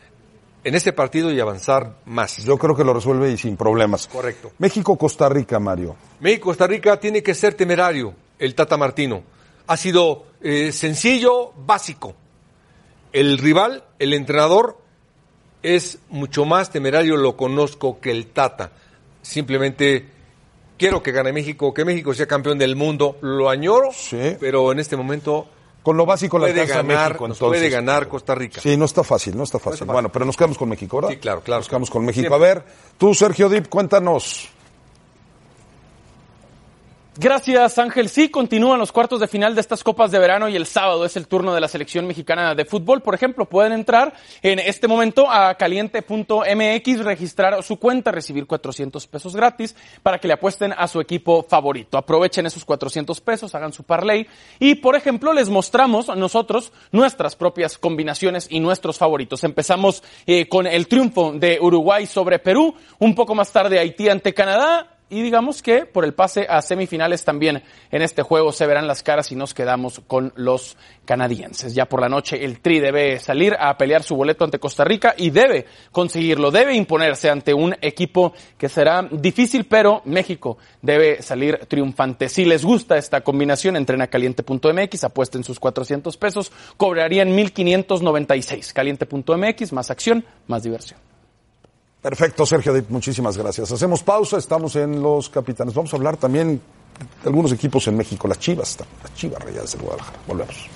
en este partido y avanzar más. Yo creo que lo resuelve y sin problemas. Correcto. México-Costa Rica, Mario. México-Costa Rica tiene que ser temerario, el Tata Martino. Ha sido eh, sencillo, básico. El rival, el entrenador, es mucho más temerario, lo conozco, que el Tata. Simplemente quiero que gane México, que México sea campeón del mundo, lo añoro, Sí. pero en este momento Con lo básico la puede ganar, México, entonces. puede ganar Costa Rica. Sí, no está fácil, no está fácil. fácil. Bueno, pero nos quedamos con México, ¿verdad? Sí, claro, claro. Nos quedamos con México. Siempre. A ver, tú, Sergio Dip, cuéntanos. Gracias, Ángel. Sí, continúan los cuartos de final de estas copas de verano y el sábado es el turno de la selección mexicana de fútbol. Por ejemplo, pueden entrar en este momento a caliente.mx, registrar su cuenta, recibir 400 pesos gratis para que le apuesten a su equipo favorito. Aprovechen esos 400 pesos, hagan su parlay y, por ejemplo, les mostramos nosotros nuestras propias combinaciones y nuestros favoritos. Empezamos eh, con el triunfo de Uruguay sobre Perú, un poco más tarde Haití ante Canadá y digamos que por el pase a semifinales también en este juego se verán las caras y nos quedamos con los canadienses. Ya por la noche el Tri debe salir a pelear su boleto ante Costa Rica y debe conseguirlo, debe imponerse ante un equipo que será difícil, pero México debe salir triunfante. Si les gusta esta combinación, entren a caliente.mx, apuesten sus 400 pesos, cobrarían 1596. Caliente.mx, más acción, más diversión. Perfecto, Sergio muchísimas gracias. Hacemos pausa, estamos en los capitanes. Vamos a hablar también de algunos equipos en México, las Chivas, las Chivas Rayadas de Guadalajara. Volvemos.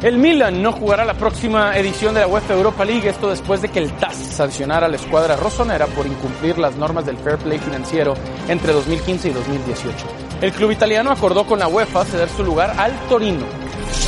El Milan no jugará la próxima edición de la UEFA Europa League, esto después de que el TAS sancionara a la escuadra rosonera por incumplir las normas del fair play financiero entre 2015 y 2018. El club italiano acordó con la UEFA ceder su lugar al Torino.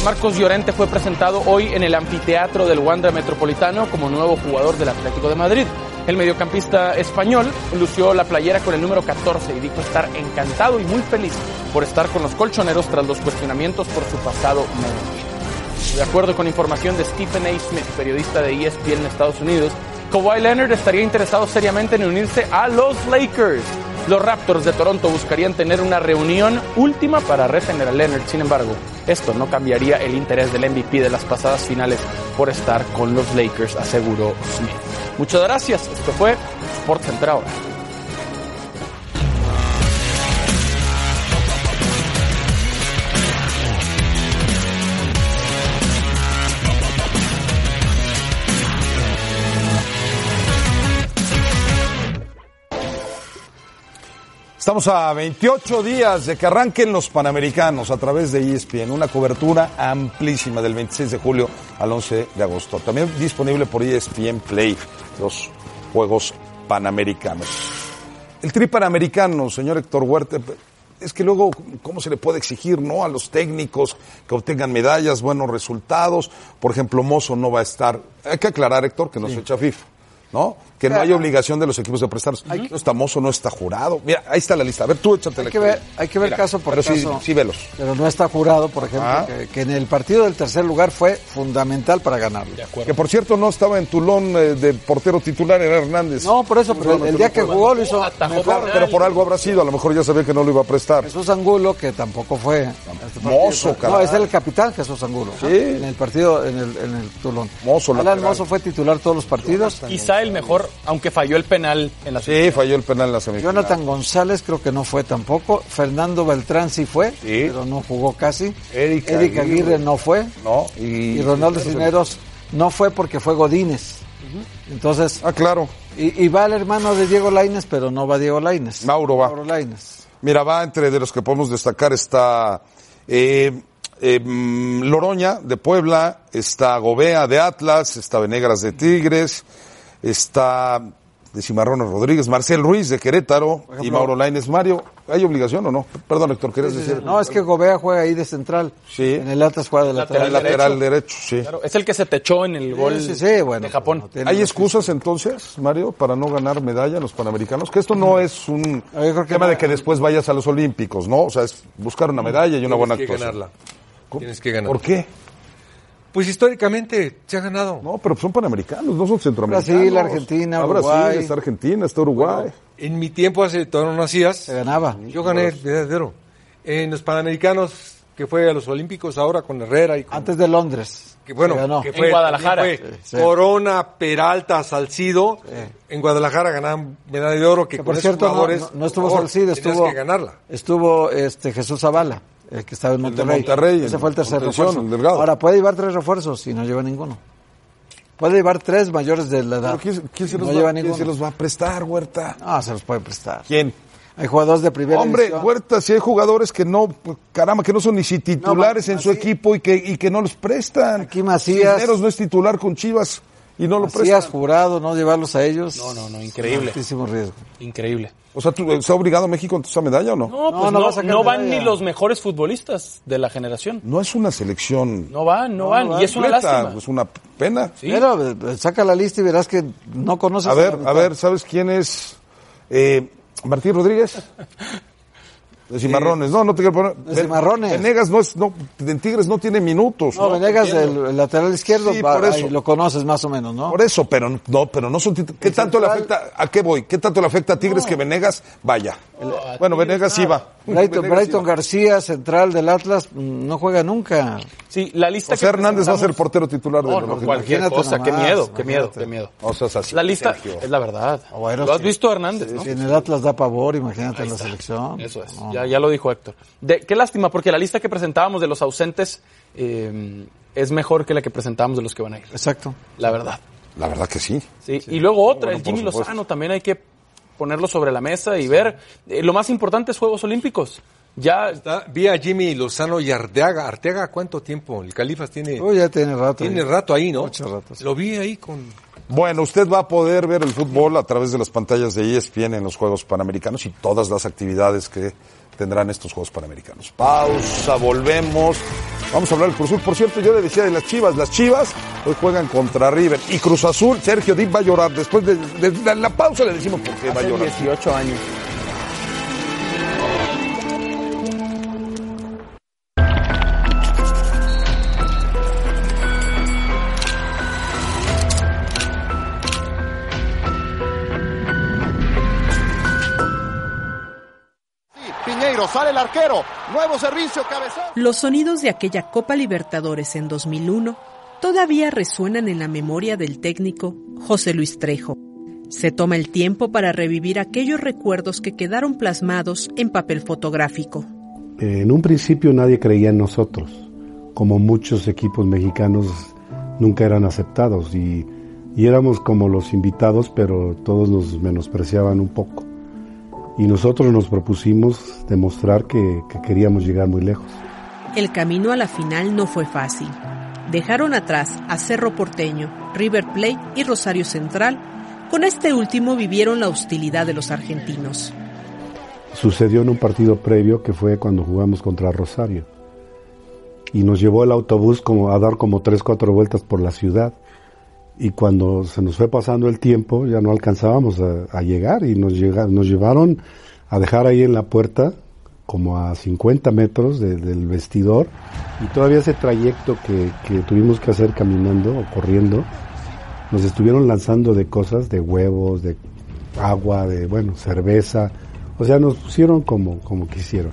Marcos Llorente fue presentado hoy en el anfiteatro del Wanda Metropolitano como nuevo jugador del Atlético de Madrid. El mediocampista español lució la playera con el número 14 y dijo estar encantado y muy feliz por estar con los colchoneros tras los cuestionamientos por su pasado merengue. De acuerdo con información de Stephen A. Smith, periodista de ESPN en Estados Unidos, Kawhi Leonard estaría interesado seriamente en unirse a los Lakers. Los Raptors de Toronto buscarían tener una reunión última para retener a Leonard. Sin embargo, esto no cambiaría el interés del MVP de las pasadas finales por estar con los Lakers, aseguró Smith. Muchas gracias. Esto fue Sports Center Estamos a 28 días de que arranquen los Panamericanos a través de ESPN, una cobertura amplísima del 26 de julio al 11 de agosto. También disponible por ESPN Play, los Juegos Panamericanos. El tri panamericano, señor Héctor Huerta, es que luego, ¿cómo se le puede exigir, no? A los técnicos que obtengan medallas, buenos resultados. Por ejemplo, Mozo no va a estar. Hay que aclarar, Héctor, que no soy chafif, ¿no? Que no hay obligación de los equipos de prestarlos. No está Mozo, no está jurado. Mira, ahí está la lista. A ver, tú échate Hay la que ver, hay que ver Mira, caso por pero sí- caso. Sí, velos. Pero no está jurado, por ejemplo, que, que en el partido del tercer lugar fue fundamental para ganarlo. Que por cierto no estaba en Tulón eh, de portero titular, era Hernández. No, por eso, pero el, el día que jugó lo hizo mejor. Pero por algo habrá sido, a lo mejor ya sabía que no lo iba a prestar. Jesús Angulo, que tampoco fue. este. Mozo, No, caray. es el capitán Jesús Angulo. Sí. En el partido, en el, en el Tulón. Mozo, Alan. Mozo fue titular todos los partidos. Quizá el mejor, aunque falló el penal en la Sí, falló el penal en la semifinal. Jonathan González creo que no fue tampoco. Fernando Beltrán sí fue, pero no jugó casi. Eric Eric Aguirre. Aguirre no fue. No, Y, y, Ronaldo Cisneros no fue porque fue Godínez. Entonces, Ah, claro. y, y va el hermano de Diego Laines, pero no va Diego Laines. Mauro va. Mauro Lainez. Mira, va entre de los que podemos destacar está eh, eh, mm, Loroña de Puebla, está Gobea de Atlas, está Venegas de Tigres, está de Cimarrones Rodríguez, Marcel Ruiz de Querétaro y Mauro Laines. Mario, ¿hay obligación o no? Perdón, Héctor, ¿querías decir? No, es que Gobea juega ahí de central. Sí. En el Atlas juega de lateral. Lateral lateral derecho, sí. Claro, es el que se techó en el gol sí, sí, bueno, de Japón. ¿Hay excusas entonces, Mario, para no ganar medalla en los Panamericanos? Que esto no es un yo creo que tema no. de que después vayas a los Olímpicos, ¿no? O sea, es buscar una medalla y una buena Tienes que actuación. ganarla. Tienes que ganar. ¿Por qué? Pues históricamente se ha ganado. No, pero son panamericanos, no son centroamericanos. Brasil, Argentina, Está Uruguay. Brasil, está Argentina, está Uruguay. En mi tiempo, hace todavía no nacías, Se ganaba. yo gané medalla de oro. En los Panamericanos, que fue a los Olímpicos ahora con Herrera y con... Antes de Londres. que bueno, Se ganó. que En fue, Guadalajara. fue Sí. Corona, Peralta, Salcido. En Guadalajara ganaban medalla de oro que, por cierto, no, jugadores, no- no estuvo Salcido, estuvo, que ganarla. estuvo este Jesús Zavala, el que estaba en Monterrey. Monterrey, Ese fue el tercer refuerzo. el. Ahora puede llevar tres refuerzos y no lleva ninguno. Puede llevar tres mayores de la edad. ¿Pero quién, quién se no los lleva va, quién se los va a prestar, Huerta? Ah, se los puede prestar. ¿Quién? Hay jugadores de primera Hombre. Huerta, si hay jugadores que no, pues, caramba, que no son ni si titulares No, en su equipo y que, y que no los prestan. Aquí Macías- Cisneros no es titular con Chivas y no lo Macías prestan. jurado, no llevarlos a ellos. No, no, no, increíble. Altísimo riesgo. Increíble. O sea, ¿tú- ¿está obligado México entonces a medalla o no? No, No, pues no no, a sacar no van ni los mejores futbolistas de la generación. No es una selección No van, no, No, van. no y van. es una lástima. es una pena. Sí. Pero eh, saca la lista y verás que no conoces A ver, a mitad. ver, ¿sabes quién es eh, Martín Rodríguez? De Cimarrones. No, no te quiero poner. De Cimarrones. Venegas no es, no, en Tigres no tiene minutos. No, Venegas, el, el lateral izquierdo, Sí, va- por eso. ahí lo conoces más o menos, ¿no? Por eso, pero no, pero no son ¿Qué El tanto le afecta? ¿A qué voy? ¿Qué tanto le afecta a Tigres que Venegas vaya? bueno, Venegas sí va. Brighton. García, central del Atlas, no juega nunca. Sí, la lista José que Hernández va a ser portero titular de No, los no, cualquier Imagínate cosa. Qué nomás, miedo, qué miedo, imagínate. qué miedo. No seas así. La lista Sergio. es la verdad. Bueno, ¿Lo has sí. visto, Hernández? ¿no? Si en el Atlas da pavor, imagínate en la selección. Eso es, No. ya, ya lo dijo Héctor. De, qué lástima, porque la lista que presentábamos de los ausentes eh, es mejor que la que presentábamos de los que van a ir, Exacto. la verdad. La verdad que sí. Sí, Y luego otra, bueno, el Jimmy supuesto. Lozano, también hay que ponerlo sobre la mesa y ver. eh, lo más importante es Juegos Olímpicos. Ya Está- vi a Jimmy Lozano y Arteaga. ¿Arteaga cuánto tiempo? El Califas tiene, Uy, ya tiene rato. tiene ahí. rato ahí, ¿no? Mucho rato, sí. Lo vi ahí con... Bueno, usted va a poder ver el fútbol a través de las pantallas de ESPN en los Juegos Panamericanos y todas las actividades que tendrán estos Juegos Panamericanos. Pausa, volvemos. Vamos a hablar del Cruz Azul. Por cierto, yo le decía de las Chivas. Las Chivas hoy juegan contra River. Y Cruz Azul, Sergio Dip va a llorar. Después de, de- de la pausa le decimos por qué va a llorar. 18 años. Piñeiro, sale el arquero, nuevo servicio, cabezón. Los sonidos de aquella Copa Libertadores en 2001 todavía resuenan en la memoria del técnico José Luis Trejo. Se toma el tiempo para revivir aquellos recuerdos que quedaron plasmados en papel fotográfico. En un principio nadie creía en nosotros, como muchos equipos mexicanos nunca eran aceptados y, y éramos como los invitados, pero todos nos menospreciaban un poco. Y nosotros nos propusimos demostrar que, que queríamos llegar muy lejos. El camino a la final no fue fácil. Dejaron atrás a Cerro Porteño, River Plate y Rosario Central. Con este último vivieron la hostilidad de los argentinos. sucedió en un partido previo que fue cuando jugamos contra Rosario. Y nos llevó el autobús como a dar como tres, cuatro vueltas por la ciudad. Y cuando se nos fue pasando el tiempo, ya no alcanzábamos a, llegar y nos, llega, nos llevaron a dejar ahí en la puerta como a 50 metros de- del vestidor y todavía ese trayecto que, que tuvimos que hacer caminando o corriendo, nos estuvieron lanzando de cosas, de huevos, de agua, de, bueno, cerveza, o sea, nos pusieron como, como quisieron.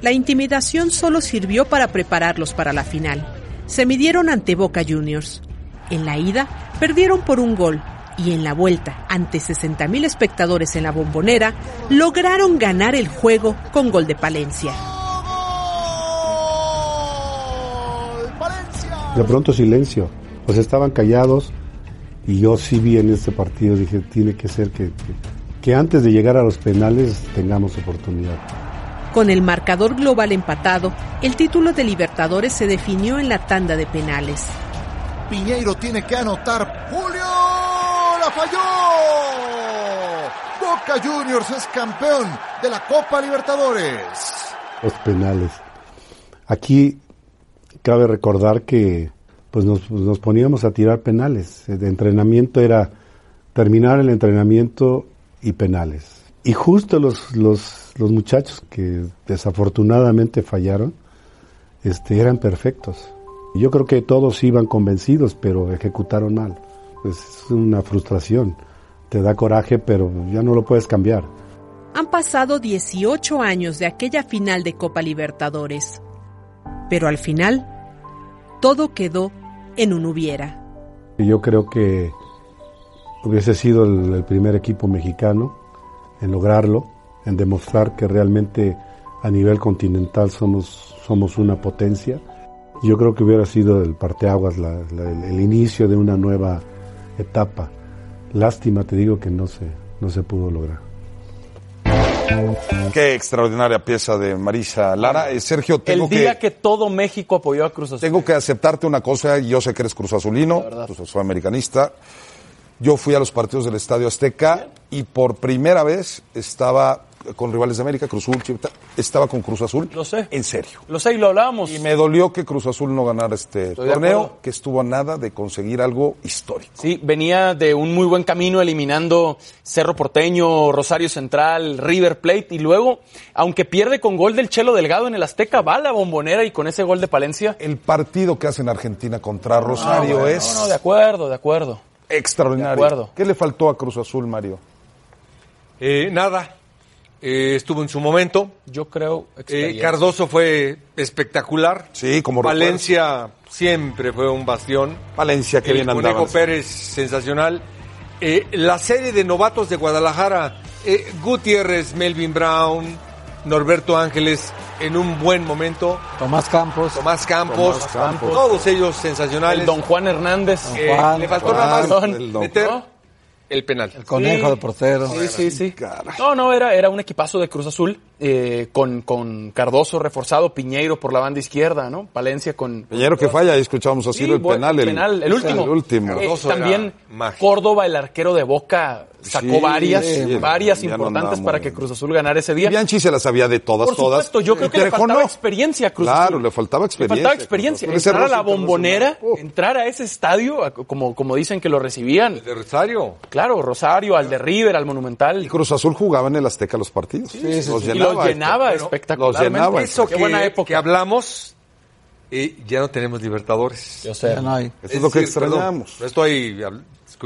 La intimidación solo sirvió para prepararlos para la final. Se midieron ante Boca Juniors. En la ida, perdieron por un gol y en la vuelta, ante 60.000 espectadores en la bombonera, lograron ganar el juego con gol de Palencia. De pronto silencio, pues estaban callados y yo sí vi en este partido, dije, tiene que ser que, que, que antes de llegar a los penales tengamos oportunidad. Con el marcador global empatado, el título de Libertadores se definió en la tanda de penales. Piñeiro tiene que anotar. Julio la falló. Boca Juniors es campeón de la Copa Libertadores. Los penales. Aquí cabe recordar que pues nos, poníamos a tirar penales. De entrenamiento era terminar el entrenamiento y penales. Y justo los, los, los muchachos que desafortunadamente fallaron, este, eran perfectos. Yo creo que todos iban convencidos, pero ejecutaron mal. Es una frustración. Te da coraje, pero ya no lo puedes cambiar. Han pasado 18 años de aquella final de Copa Libertadores. Pero al final, todo quedó en un hubiera. Yo creo que hubiese sido el, el primer equipo mexicano en lograrlo, en demostrar que realmente a nivel continental somos, somos una potencia. Yo creo que hubiera sido el parteaguas, la, la, el, el, inicio de una nueva etapa. Lástima, te digo, que no se, no se pudo lograr. Qué extraordinaria pieza de Marisa Lara. Eh, Sergio, tengo El día que, que... todo México apoyó a Cruz Azul. tengo que aceptarte una cosa. Yo sé que eres Cruz Azulino, Cruz Azul americanista. Yo fui a los partidos del Estadio Azteca y por primera vez estaba con rivales de América, Cruz Azul, Chivita, estaba con Cruz Azul. Lo sé. En serio. Lo sé y lo hablábamos. Y me dolió que Cruz Azul no ganara este Estoy torneo, que estuvo a nada de conseguir algo histórico. Sí, venía de un muy buen camino eliminando Cerro Porteño, Rosario Central, River Plate y luego, aunque pierde con gol del Chelo Delgado en el Azteca, va a la bombonera y con ese gol de Palencia. El partido que hace en Argentina contra Rosario no, bueno, es No, no, de acuerdo, de acuerdo. extraordinario. De acuerdo. ¿Qué le faltó a Cruz Azul, Mario? Eh, nada, eh, estuvo en su momento. Yo creo. Eh. Cardoso fue espectacular. Sí, como Valencia siempre fue un bastión. Valencia, que El bien Conejo andaba. Pérez, sensacional. Eh, la serie de novatos de Guadalajara, eh, Gutiérrez, Melvin Brown, Norberto Ángeles, en un buen momento. Tomás Campos. Tomás Campos, Tomás Campos. todos ellos sensacionales. El Don Juan Hernández. Eh, Juan, le faltó Juan, nada más el Don- meter ¿no? El penal. El conejo Sí. de portero. Sí, sí, sí. No, no, era, era un equipazo de Cruz Azul eh, con, con Cardoso reforzado, Piñeiro por la banda izquierda, ¿no? Palencia con... Peñero que falla, ahí escuchábamos así Sí, el penal. El, penal, el último. El último. Eh, también. Córdoba, el arquero de Boca, sacó Sí, varias, sí, varias importantes para que. Cruz Azul ganara ese día. Bianchi se las sabía de todas, Por todas. supuesto, yo creo Y que le faltaba no. experiencia a Cruz Claro, Azul. le faltaba Le experiencia. faltaba experiencia. Entrar a la bombonera, entrar a ese estadio, como, como dicen que lo recibían. De Rosario. Claro, Rosario, al de River, al Monumental. Y Cruz Azul jugaba en el Azteca los partidos. sí, los sí. Y los llenaba. llenaba Los espectacularmente. llenaba. Eso Qué que, buena época. que hablamos, eh, ya no tenemos Libertadores. Yo sé. Ya no hay. Eso es lo que decir, perdón, extrañamos. no estoy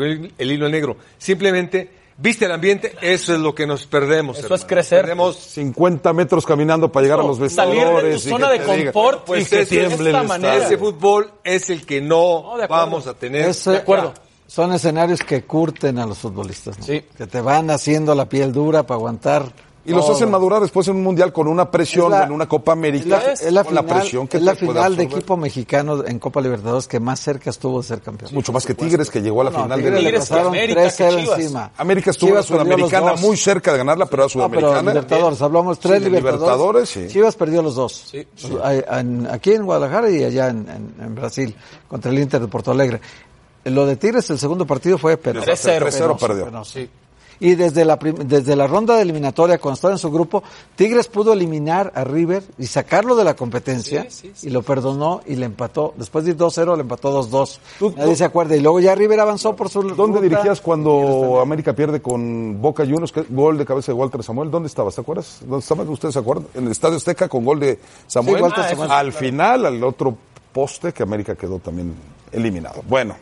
el hilo negro. Simplemente, viste el ambiente, eso es lo que nos perdemos. Eso es crecer. Perdemos 50 metros caminando para llegar a los Salir de tu vestidores. y zona de confort pues y que ese- tiemble el esta manera. ese fútbol es el que no, vamos a tener. Es, eh, De acuerdo. Son escenarios que curten a los futbolistas, ¿no? Sí. Que te van haciendo la piel dura para aguantar. Y los hacen madurar después en un mundial con una presión, Es la- en una Copa Es América, la, es la con la final, presión que es la te puede final de equipo mexicano en Copa Libertadores que más cerca estuvo de ser campeón. Mucho más que Tigres, que llegó a la No, final Tigres de le Tigres pasaron América, 3-0 que encima. América estuvo en la Chivas Sudamericana muy cerca de ganarla, pero era No, pero Sudamericana. Libertadores, hablamos tres Sí, Libertadores. Libertadores, sí. Chivas perdió los dos. Sí, aquí en Guadalajara y allá en, en- en Brasil, contra el Inter de Porto Alegre. Lo de Tigres, el segundo partido fue penoso. 3-0. Tres cero Penoso, perdió. penoso. Sí. Y desde la, desde la ronda de eliminatoria, cuando estaba en su grupo, Tigres pudo eliminar a River y sacarlo de la competencia y lo perdonó y le empató. Después de ir 2-0, le empató 2-2. Nadie se acuerda. Y luego ya River avanzó por su ¿Dónde ruta. dirigías cuando América pierde con Boca Juniors? que- Gol de cabeza de Walter Samuel. ¿Dónde estabas? ¿Te acuerdas? ¿Dónde estaban? ¿Ustedes se acuerdan? En el Estadio Azteca con gol de Samuel. Sí, Walter Samuel. Al final, al otro poste que América quedó también eliminado. Bueno,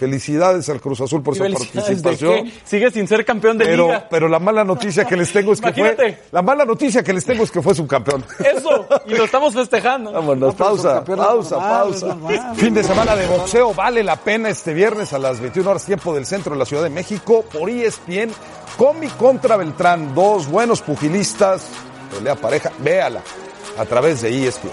felicidades al Cruz Azul por ¿Y su participación. Sigue sin ser campeón de Pero, liga. pero la mala noticia que les tengo es que fue, Imagínate. la mala noticia que les tengo es que fue subcampeón. Eso, y lo estamos festejando. Vámonos, pausa, pausa, normal, pausa. normal. Fin de semana de boxeo vale la pena este viernes a las 21 horas tiempo del centro de la Ciudad de México por ESPN. Comi contra Beltrán, dos buenos pugilistas, pelea pareja, véala a través de ESPN.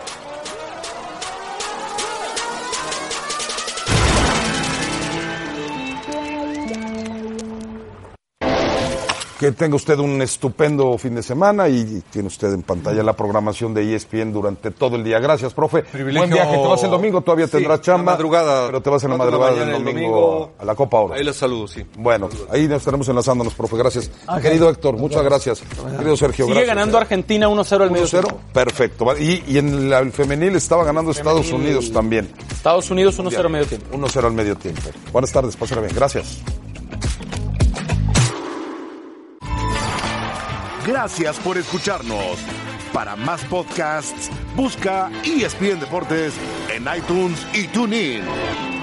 Que tenga usted un estupendo fin de semana y tiene usted en pantalla la programación de ESPN durante todo el día. Gracias, profe. Privilegio- Buen viaje. Te vas el domingo, todavía Sí, tendrás chamba. madrugada. Pero te vas en la madrugada del domingo, domingo. a la Copa Oro. Ahí los saludo, sí. Bueno, ahí nos estaremos enlazándonos, profe. Gracias. Querido Héctor, muchas gracias. Querido Sergio, Sigue gracias. ganando Argentina 1-0 al medio 1-0. tiempo. Perfecto. Y, y en la- el femenil estaba ganando Estados Unidos también. Estados Unidos 1-0 al medio tiempo. 1-0 al medio tiempo. Buenas tardes, pásenla bien. Gracias. Gracias por escucharnos. Para más podcasts, busca ESPN Deportes en iTunes y TuneIn.